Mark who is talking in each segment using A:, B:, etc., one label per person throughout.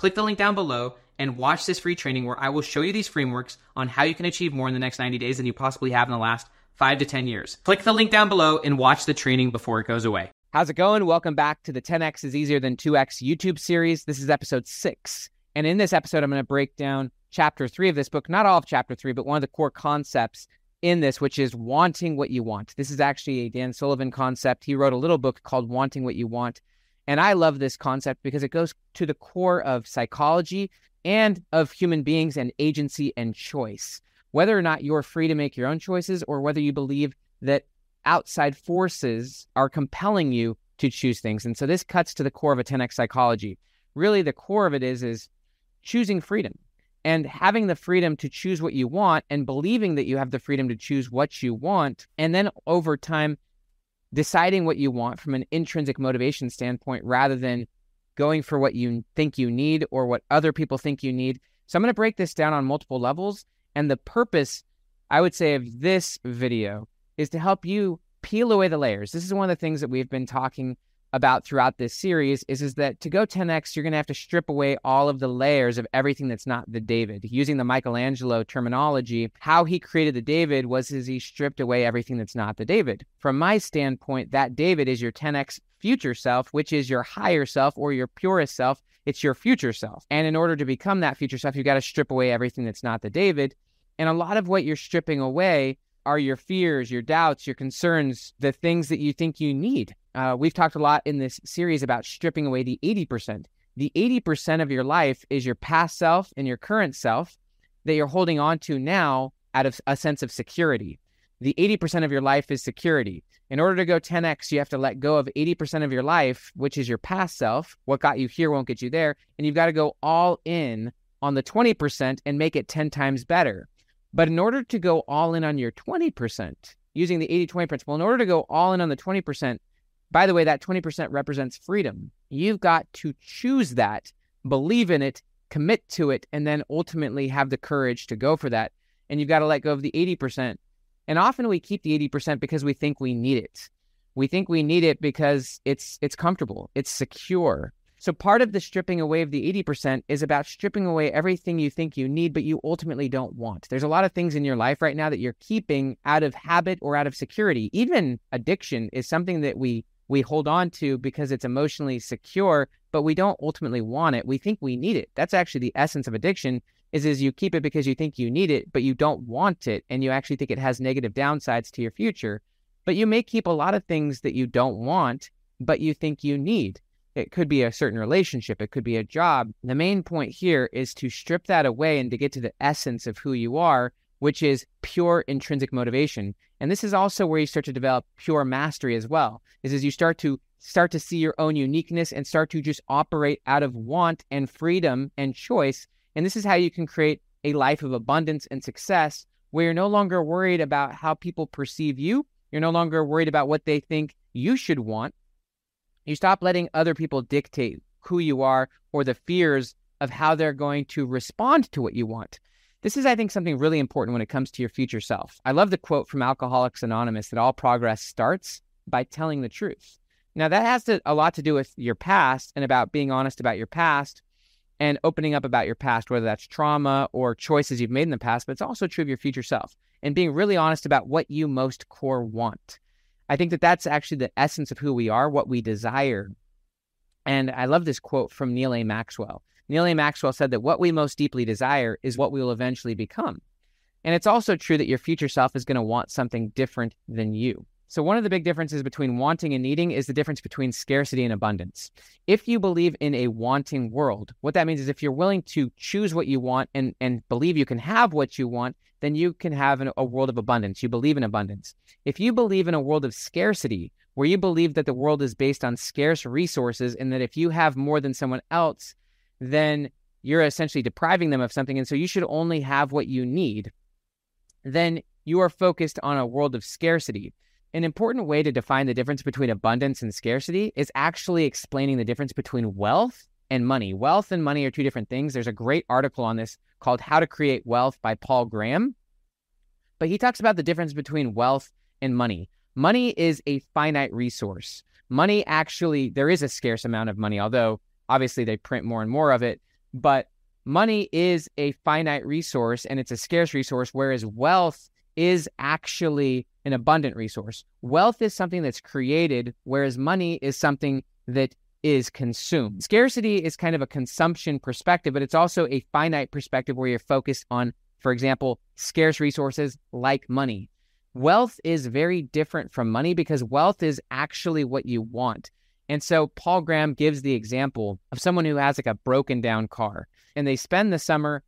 A: Click the link down below and watch this free training where I will show you these frameworks on how you can achieve more in the next 90 days than you possibly have in the last five to 10 years. Click the link down below and watch the training before it goes away.
B: How's it going? Welcome back to the 10x is easier than 2x YouTube series. This is episode six. And in this episode, I'm going to break down chapter three of this book, not all of chapter three, but one of the core concepts in this, which is wanting what you want. This is actually a Dan Sullivan concept. He wrote a little book called Wanting What You Want. And I love this concept because it goes to the core of psychology and of human beings and agency and choice. Whether or not you're free to make your own choices or whether you believe that outside forces are compelling you to choose things. And so this cuts to the core of a 10x psychology. Really, the core of it is is choosing freedom and having the freedom to choose what you want and believing that you have the freedom to choose what you want. And then over time, deciding what you want from an intrinsic motivation standpoint rather than going for what you think you need or what other people think you need. So I'm going to break this down on multiple levels. And the purpose, I would say, of this video is to help you peel away the layers. This is one of the things that we've been talking about throughout this series is, is that to go 10x, you're going to have to strip away all of the layers of everything that's not the David. Using the Michelangelo terminology, how he created the David was as he stripped away everything that's not the David. From my standpoint, that David is your 10x future self, which is your higher self or your purest self. It's your future self. And in order to become that future self, you've got to strip away everything that's not the David. And a lot of what you're stripping away are your fears, your doubts, your concerns, the things that you think you need. Uh, we've talked a lot in this series about stripping away the 80%. The 80% of your life is your past self and your current self that you're holding on to now out of a sense of security. The 80% of your life is security. In order to go 10x, you have to let go of 80% of your life, which is your past self. What got you here won't get you there. And you've got to go all in on the 20% and make it 10 times better. But in order to go all in on your 20%, using the 80 20 principle, in order to go all in on the 20%, by the way, that 20% represents freedom. You've got to choose that, believe in it, commit to it, and then ultimately have the courage to go for that. And you've got to let go of the 80%. And often we keep the 80% because we think we need it. We think we need it because it's it's comfortable, it's secure, so part of the stripping away of the 80% is about stripping away everything you think you need, but you ultimately don't want. There's a lot of things in your life right now that you're keeping out of habit or out of security. Even addiction is something that we we hold on to because it's emotionally secure, but we don't ultimately want it. We think we need it. That's actually the essence of addiction is is you keep it because you think you need it, but you don't want it and you actually think it has negative downsides to your future. But you may keep a lot of things that you don't want, but you think you need. It could be a certain relationship, it could be a job. The main point here is to strip that away and to get to the essence of who you are, which is pure intrinsic motivation. And this is also where you start to develop pure mastery as well. Is as you start to start to see your own uniqueness and start to just operate out of want and freedom and choice. And this is how you can create a life of abundance and success where you're no longer worried about how people perceive you. You're no longer worried about what they think you should want you stop letting other people dictate who you are or the fears of how they're going to respond to what you want. This is, I think, something really important when it comes to your future self. I love the quote from Alcoholics Anonymous that all progress starts by telling the truth. Now, that has to, a lot to do with your past and about being honest about your past and opening up about your past, whether that's trauma or choices you've made in the past, but it's also true of your future self and being really honest about what you most core want. I think that that's actually the essence of who we are, what we desire. And I love this quote from Neal A. Maxwell. Neal A. Maxwell said that what we most deeply desire is what we will eventually become. And it's also true that your future self is going to want something different than you. So, one of the big differences between wanting and needing is the difference between scarcity and abundance. If you believe in a wanting world, what that means is if you're willing to choose what you want and, and believe you can have what you want, then you can have an, a world of abundance. You believe in abundance. If you believe in a world of scarcity, where you believe that the world is based on scarce resources and that if you have more than someone else, then you're essentially depriving them of something. And so you should only have what you need, then you are focused on a world of scarcity. An important way to define the difference between abundance and scarcity is actually explaining the difference between wealth and money. Wealth and money are two different things. There's a great article on this called How to Create Wealth by Paul Graham. But he talks about the difference between wealth and money. Money is a finite resource. Money actually, there is a scarce amount of money, although obviously they print more and more of it. But money is a finite resource and it's a scarce resource, whereas wealth is actually an abundant resource. Wealth is something that's created, whereas money is something that is consumed. Scarcity is kind of a consumption perspective, but it's also a finite perspective where you're focused on, for example, scarce resources like money. Wealth is very different from money because wealth is actually what you want. And so Paul Graham gives the example of someone who has like a broken down car and they spend the summer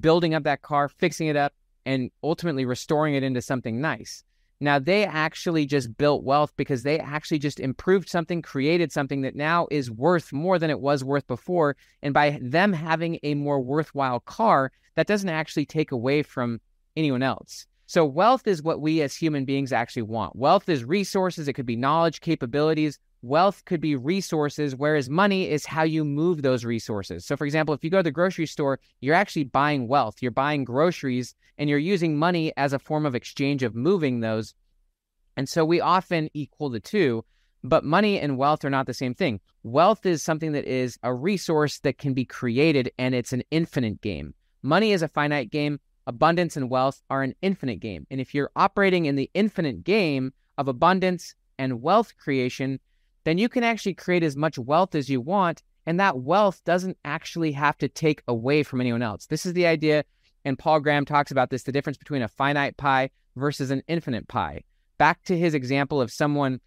B: building up that car, fixing it up, and ultimately restoring it into something nice. Now, they actually just built wealth because they actually just improved something, created something that now is worth more than it was worth before. And by them having a more worthwhile car, that doesn't actually take away from anyone else. So, wealth is what we as human beings actually want. Wealth is resources, it could be knowledge, capabilities. Wealth could be resources, whereas money is how you move those resources. So, for example, if you go to the grocery store, you're actually buying wealth, you're buying groceries, and you're using money as a form of exchange of moving those. And so, we often equal the two, but money and wealth are not the same thing. Wealth is something that is a resource that can be created, and it's an infinite game. Money is a finite game abundance and wealth are an infinite game. And if you're operating in the infinite game of abundance and wealth creation, then you can actually create as much wealth as you want. And that wealth doesn't actually have to take away from anyone else. This is the idea. And Paul Graham talks about this the difference between a finite pie versus an infinite pie. Back to his example of someone,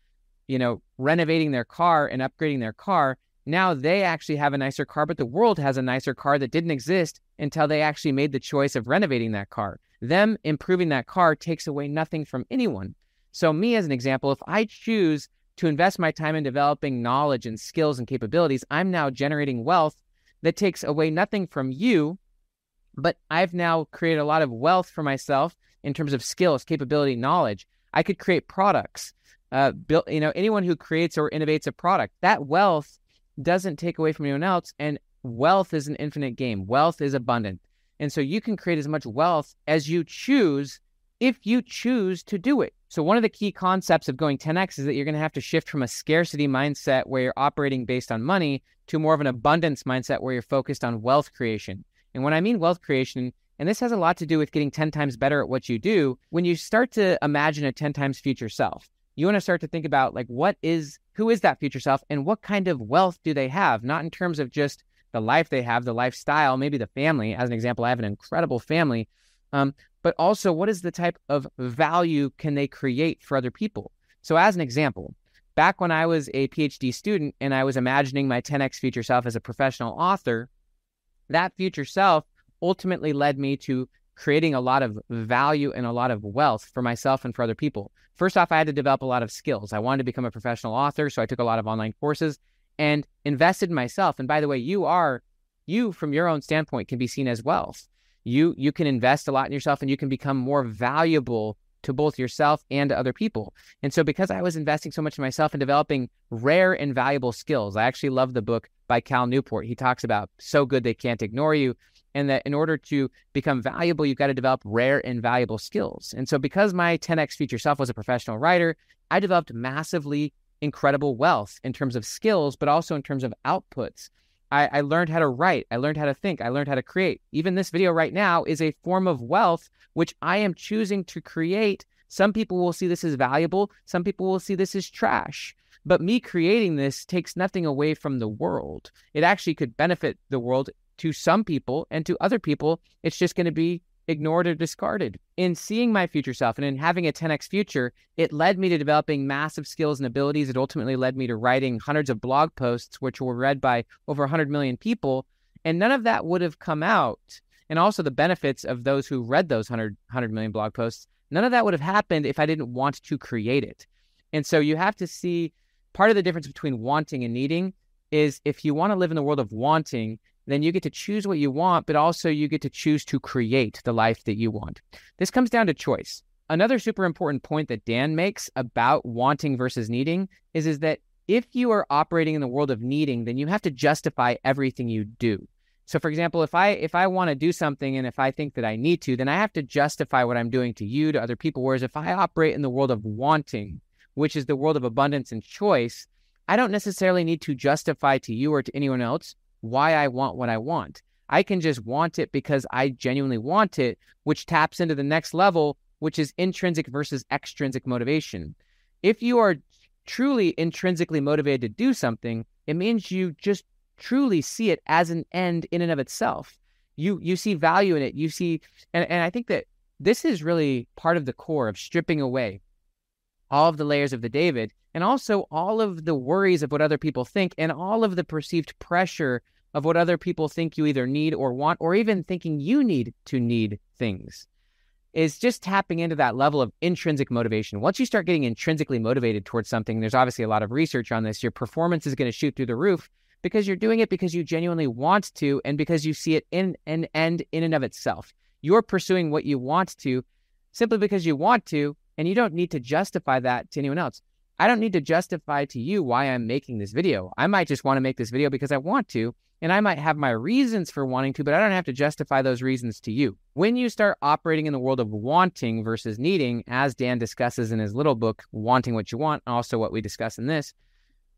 B: you know, renovating their car and upgrading their car. Now they actually have a nicer car, but the world has a nicer car that didn't exist until they actually made the choice of renovating that car. Them improving that car takes away nothing from anyone. So, me as an example, if I choose to invest my time in developing knowledge and skills and capabilities, I'm now generating wealth that takes away nothing from you, but I've now created a lot of wealth for myself in terms of skills, capability, knowledge. I could create products. Uh, build, you know, anyone who creates or innovates a product, that wealth doesn't take away from anyone else. And wealth is an infinite game, wealth is abundant. And so you can create as much wealth as you choose if you choose to do it. So, one of the key concepts of going 10x is that you're going to have to shift from a scarcity mindset where you're operating based on money to more of an abundance mindset where you're focused on wealth creation. And when I mean wealth creation, and this has a lot to do with getting 10 times better at what you do, when you start to imagine a 10 times future self, you want to start to think about like what is who is that future self and what kind of wealth do they have? Not in terms of just the life they have the lifestyle maybe the family. As an example i have an incredible family. Um, but also what is the type of value can they create for other people? So as an example back when i was a phd student and i was imagining my 10x future self as a professional author that future self ultimately led me to creating a lot of value and a lot of wealth for myself and for other people. First off, I had to develop a lot of skills. I wanted to become a professional author, so I took a lot of online courses and invested in myself. And by the way, you are you from your own standpoint can be seen as wealth. You you can invest a lot in yourself and you can become more valuable to both yourself and other people. And so because I was investing so much in myself and developing rare and valuable skills, I actually love the book by Cal Newport. He talks about so good they can't ignore you and that in order to become valuable, you've got to develop rare and valuable skills. And so, because my 10x future self was a professional writer, I developed massively incredible wealth in terms of skills, but also in terms of outputs. I, I, learned how to write. I learned how to think. I learned how to create. Even this video right now is a form of wealth, which I am choosing to create. Some people will see this as valuable, some people will see this as trash. But me creating this takes nothing away from the world. It actually could benefit the world to some people and to other people, it's just going to be ignored or discarded. In seeing my future self and in having a 10x future, it led me to developing massive skills and abilities. It ultimately led me to writing hundreds of blog posts, which were read by over 100 million people. And none of that would have come out. And also the benefits of those who read those 100, 100 million blog posts, none of that would have happened if I didn't want to create it. And so you have to see part of the difference between wanting and needing is if you want to live in the world of wanting, then you get to choose what you want, but also you get to choose to create the life that you want. This comes down to choice. another super important point that Dan makes about wanting versus needing is, is that if you are operating in the world of needing, then you have to justify everything you do. So for example, if I if I want to do something and if I think that I need to, then I have to justify what I'm doing to you, to other people. Whereas if I operate in the world of wanting, which is the world of abundance and choice, I don't necessarily need to justify to you or to anyone else why I want what I want. I can just want it because I genuinely want it, which taps into the next level, which is intrinsic versus extrinsic motivation. If you are truly intrinsically motivated to do something, it means you just truly see it as an end in and of itself. You you see value in it. You see, and, and I think that this is really part of the core of stripping away all of the layers of the David and also all of the worries of what other people think and all of the perceived pressure of what other people think you either need or want, or even thinking you need to need things is just tapping into that level of intrinsic motivation. Once you start getting intrinsically motivated towards something, there's obviously a lot of research on this, your performance is going to shoot through the roof because you're doing it because you genuinely want to and because you see it in an end in and of itself. You're pursuing what you want to simply because you want to, and you don't need to justify that to anyone else. I don't need to justify to you why I'm making this video. I might just want to make this video because I want to, and I might have my reasons for wanting to, but I don't have to justify those reasons to you. When you start operating in the world of wanting versus needing, as Dan discusses in his little book, Wanting What You Want, and also what we discuss in this,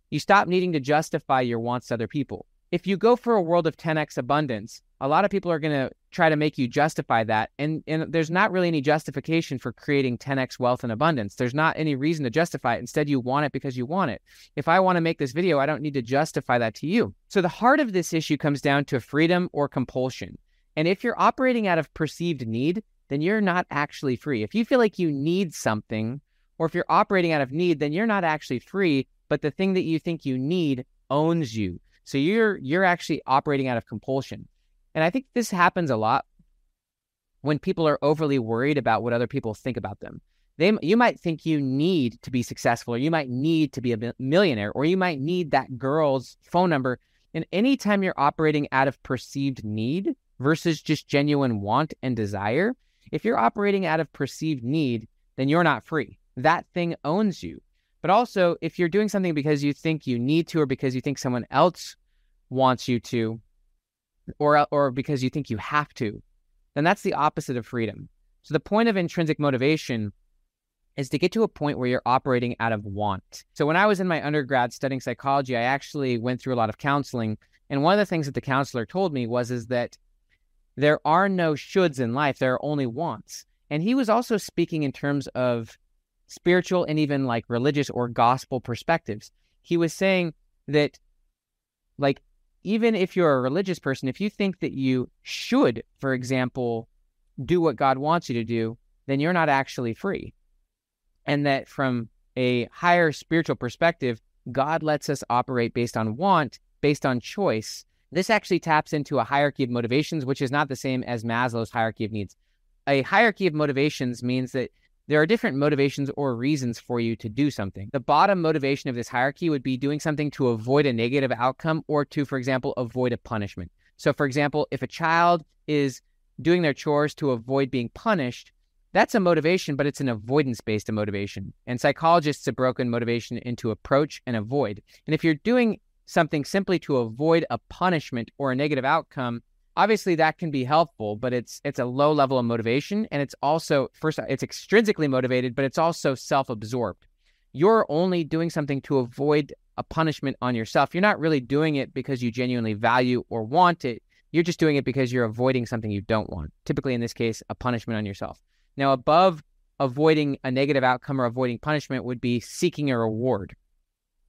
B: you stop needing to justify your wants to other people. If you go for a world of 10x abundance, a lot of people are going to try to make you justify that. And, and there's not really any justification for creating 10x wealth and abundance. There's not any reason to justify it. Instead, you want it because you want it. If I want to make this video, I don't need to justify that to you. So the heart of this issue comes down to freedom or compulsion. And if you're operating out of perceived need, then you're not actually free. If you feel like you need something, or if you're operating out of need, then you're not actually free but the thing that you think you need owns you. So you're you're actually operating out of compulsion. And I think this happens a lot when people are overly worried about what other people think about them. They you might think you need to be successful or you might need to be a millionaire or you might need that girl's phone number. And anytime you're operating out of perceived need versus just genuine want and desire, if you're operating out of perceived need, then you're not free. That thing owns you. But also, if you're doing something because you think you need to, or because you think someone else wants you to, or or because you think you have to, then that's the opposite of freedom. So the point of intrinsic motivation is to get to a point where you're operating out of want. So when I was in my undergrad studying psychology, I actually went through a lot of counseling, and one of the things that the counselor told me was is that there are no shoulds in life, there are only wants. And he was also speaking in terms of spiritual and even like religious or gospel perspectives. He was saying that, like, even if you're a religious person, if you think that you should, for example, do what God wants you to do, then you're not actually free. And that from a higher spiritual perspective, God lets us operate based on want, based on choice. This actually taps into a hierarchy of motivations, which is not the same as Maslow's hierarchy of needs. A hierarchy of motivations means that there are different motivations or reasons for you to do something. The bottom motivation of this hierarchy would be doing something to avoid a negative outcome or to, for example, avoid a punishment. So, for example, if a child is doing their chores to avoid being punished, that's a motivation, but it's an avoidance based motivation. And psychologists have broken motivation into approach and avoid. And if you're doing something simply to avoid a punishment or a negative outcome, obviously that can be helpful but it's it's a low level of motivation and it's also first it's extrinsically motivated but it's also self-absorbed. You're only doing something to avoid a punishment on yourself. You're not really doing it because you genuinely value or want it. You're just doing it because you're avoiding something you don't want typically in this case a punishment on yourself. Now above avoiding a negative outcome or avoiding punishment would be seeking a reward.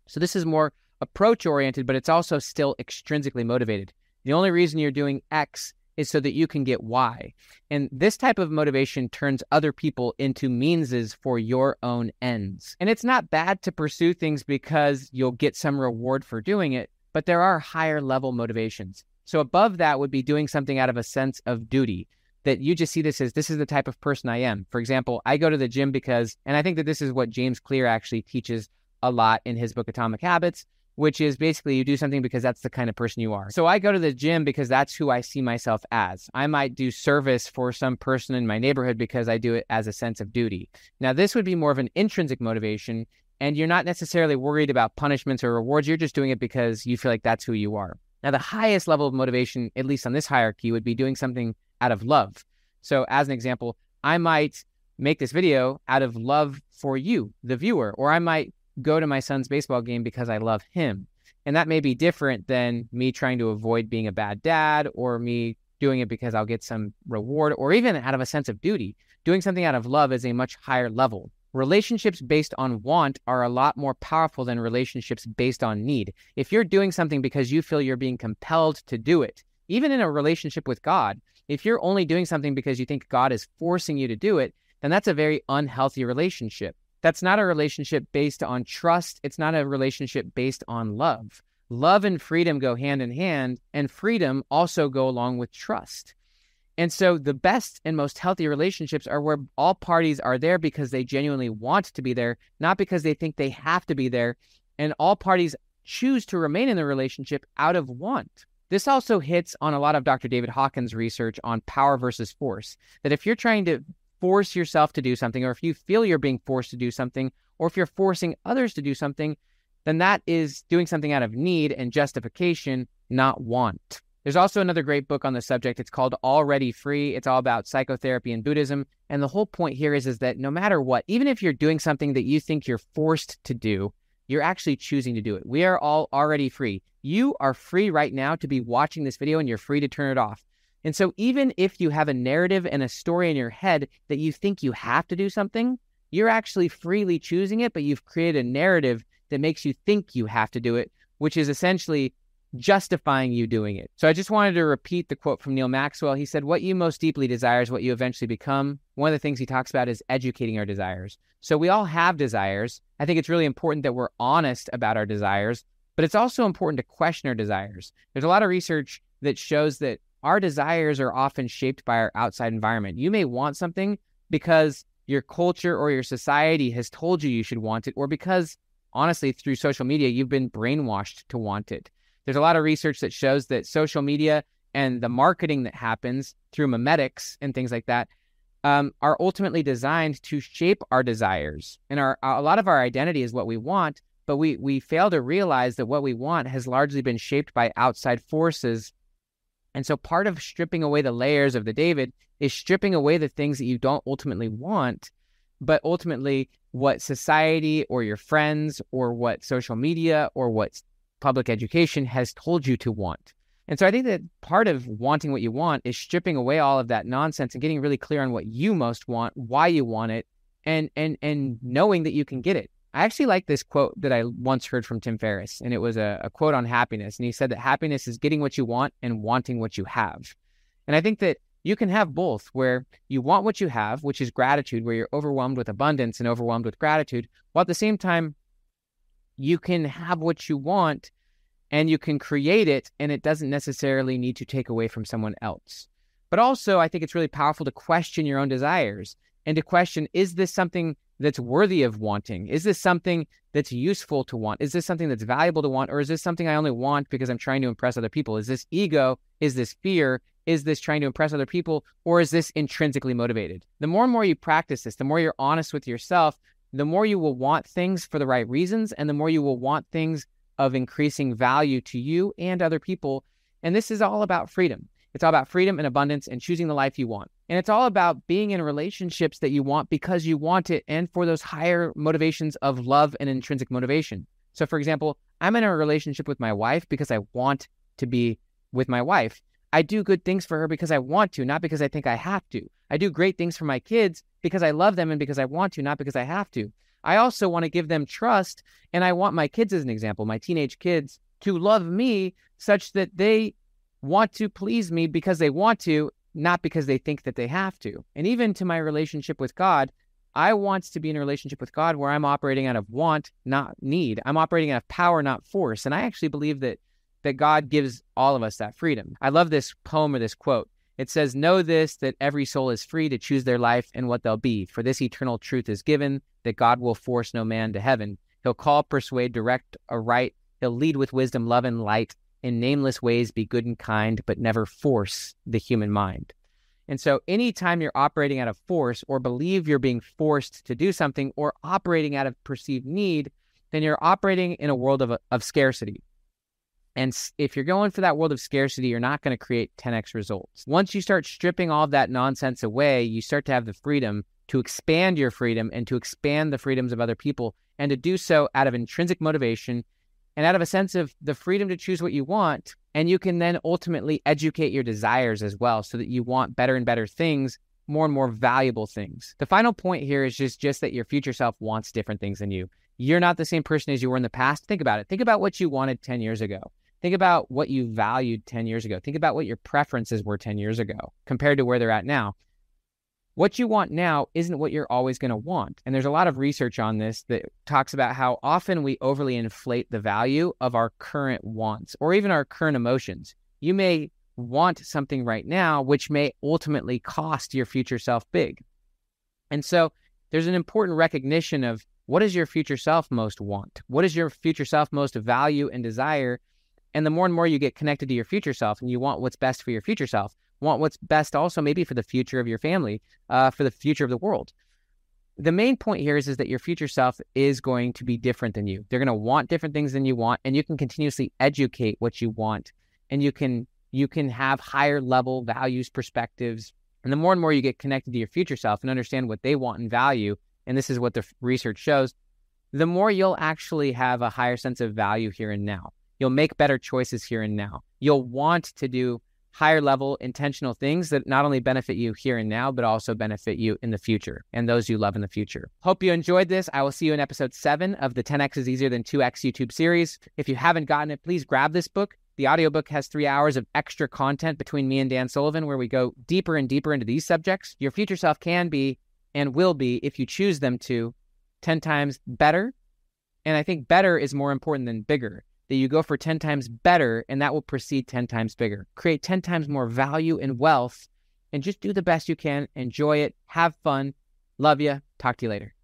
B: So this is more approach oriented but it's also still extrinsically motivated the only reason you're doing X is so that you can get Y. And this type of motivation turns other people into meanses for your own ends. And it's not bad to pursue things because you'll get some reward for doing it, but there are higher level motivations. So above that would be doing something out of a sense of duty that you just see this as this is the type of person I am. For example, I go to the gym because, and I think that this is what James Clear actually teaches a lot in his book Atomic Habits, which is basically you do something because that's the kind of person you are. So I go to the gym because that's who I see myself as. I might do service for some person in my neighborhood because I do it as a sense of duty. Now, this would be more of an intrinsic motivation, and you're not necessarily worried about punishments or rewards. You're just doing it because you feel like that's who you are. Now, the highest level of motivation, at least on this hierarchy, would be doing something out of love. So, as an example, I might make this video out of love for you, the viewer, or I might go to my son's baseball game because I love him. And that may be different than me trying to avoid being a bad dad or me doing it because I'll get some reward or even out of a sense of duty. Doing something out of love is a much higher level. Relationships based on want are a lot more powerful than relationships based on need. If you're doing something because you feel you're being compelled to do it, even in a relationship with God, if you're only doing something because you think God is forcing you to do it, then that's a very unhealthy relationship. That's not a relationship based on trust. It's not a relationship based on love. Love and freedom go hand in hand, and freedom also go along with trust. And so the best and most healthy relationships are where all parties are there because they genuinely want to be there, not because they think they have to be there. And all parties choose to remain in the relationship out of want. This also hits on a lot of Dr. David Hawkins' research on power versus force. That if you're trying to force yourself to do something, or if you feel you're being forced to do something, or if you're forcing others to do something, then that is doing something out of need and justification, not want. There's also another great book on the subject. It's called Already Free. It's all about psychotherapy and Buddhism. And the whole point here is, is that no matter what, even if you're doing something that you think you're forced to do, you're actually choosing to do it. We are all already free. You are free right now to be watching this video and you're free to turn it off. And so, even if you have a narrative and a story in your head that you think you have to do something, you're actually freely choosing it, but you've created a narrative that makes you think you have to do it, which is essentially justifying you doing it. So I just wanted to repeat the quote from Neal Maxwell. He said, What you most deeply desire is what you eventually become. One of the things he talks about is educating our desires. So we all have desires. I think it's really important that we're honest about our desires, but it's also important to question our desires. There's a lot of research that shows that our desires are often shaped by our outside environment. You may want something because your culture or your society has told you you should want it, or because honestly, through social media, you've been brainwashed to want it. There's a lot of research that shows that social media and the marketing that happens through memetics and things like that um, are ultimately designed to shape our desires. And our a lot of our identity is what we want, but we we fail to realize that what we want has largely been shaped by outside forces. And so part of stripping away the layers of the David is stripping away the things that you don't ultimately want, but ultimately what society or your friends or what social media or what public education has told you to want. And so I think that part of wanting what you want is stripping away all of that nonsense and getting really clear on what you most want, why you want it, and and and knowing that you can get it. I actually like this quote that I once heard from Tim Ferriss, and it was a, a quote on happiness. And he said that happiness is getting what you want and wanting what you have. And I think that you can have both, where you want what you have, which is gratitude, where you're overwhelmed with abundance and overwhelmed with gratitude, while at the same time you can have what you want and you can create it and it doesn't necessarily need to take away from someone else. But also, I think it's really powerful to question your own desires and to question is this something that's worthy of wanting? Is this something that's useful to want? Is this something that's valuable to want? Or is this something I only want because I'm trying to impress other people? Is this ego? Is this fear? Is this trying to impress other people? Or is this intrinsically motivated? The more and more you practice this, the more you're honest with yourself, the more you will want things for the right reasons, and the more you will want things of increasing value to you and other people. And this is all about freedom. It's all about freedom and abundance and choosing the life you want. And it's all about being in relationships that you want because you want it and for those higher motivations of love and intrinsic motivation. So, for example, I'm in a relationship with my wife because I want to be with my wife. I do good things for her because I want to, not because I think I have to. I do great things for my kids because I love them and because I want to, not because I have to. I also want to give them trust. And I want my kids, as an example, my teenage kids, to love me such that they want to please me because they want to, not because they think that they have to. And even to my relationship with God, I want to be in a relationship with God where I'm operating out of want, not need. I'm operating out of power, not force. And I actually believe that that God gives all of us that freedom. I love this poem or this quote. It says, Know this, that every soul is free to choose their life and what they'll be. For this eternal truth is given, that God will force no man to heaven. He'll call, persuade, direct, aright, He'll lead with wisdom, love, and light. In nameless ways, be good and kind, but never force the human mind. And so, anytime you're operating out of force or believe you're being forced to do something or operating out of perceived need, then you're operating in a world of, of scarcity. And if you're going for that world of scarcity, you're not going to create 10x results. Once you start stripping all of that nonsense away, you start to have the freedom to expand your freedom and to expand the freedoms of other people and to do so out of intrinsic motivation and out of a sense of the freedom to choose what you want. And you can then ultimately educate your desires as well so that you want better and better things, more and more valuable things. The final point here is just, just that your future self wants different things than you. You're not the same person as you were in the past. Think about it. Think about what you wanted 10 years ago. Think about what you valued 10 years ago. Think about what your preferences were 10 years ago compared to where they're at now. What you want now isn't what you're always going to want. And there's a lot of research on this that talks about how often we overly inflate the value of our current wants or even our current emotions. You may want something right now, which may ultimately cost your future self big. And so there's an important recognition of what does your future self most want? What does your future self most value and desire? And the more and more you get connected to your future self and you want what's best for your future self, want what's best also maybe for the future of your family, uh, for the future of the world. The main point here is, is that your future self is going to be different than you. They're going to want different things than you want, and you can continuously educate what you want, and you can you can have higher level values, perspectives, and the more and more you get connected to your future self and understand what they want and value, and this is what the research shows, the more you'll actually have a higher sense of value here and now. You'll make better choices here and now. You'll want to do higher level intentional things that not only benefit you here and now, but also benefit you in the future and those you love in the future. Hope you enjoyed this. I will see you in episode seven of the 10X is easier than 2X YouTube series. If you haven't gotten it, please grab this book. The audiobook has three hours of extra content between me and Dan Sullivan, where we go deeper and deeper into these subjects. Your future self can be and will be, if you choose them to, 10 times better. And I think better is more important than bigger that you go for 10 times better and that will proceed 10 times bigger. Create 10 times more value and wealth and just do the best you can. Enjoy it. Have fun. Love you. Talk to you later.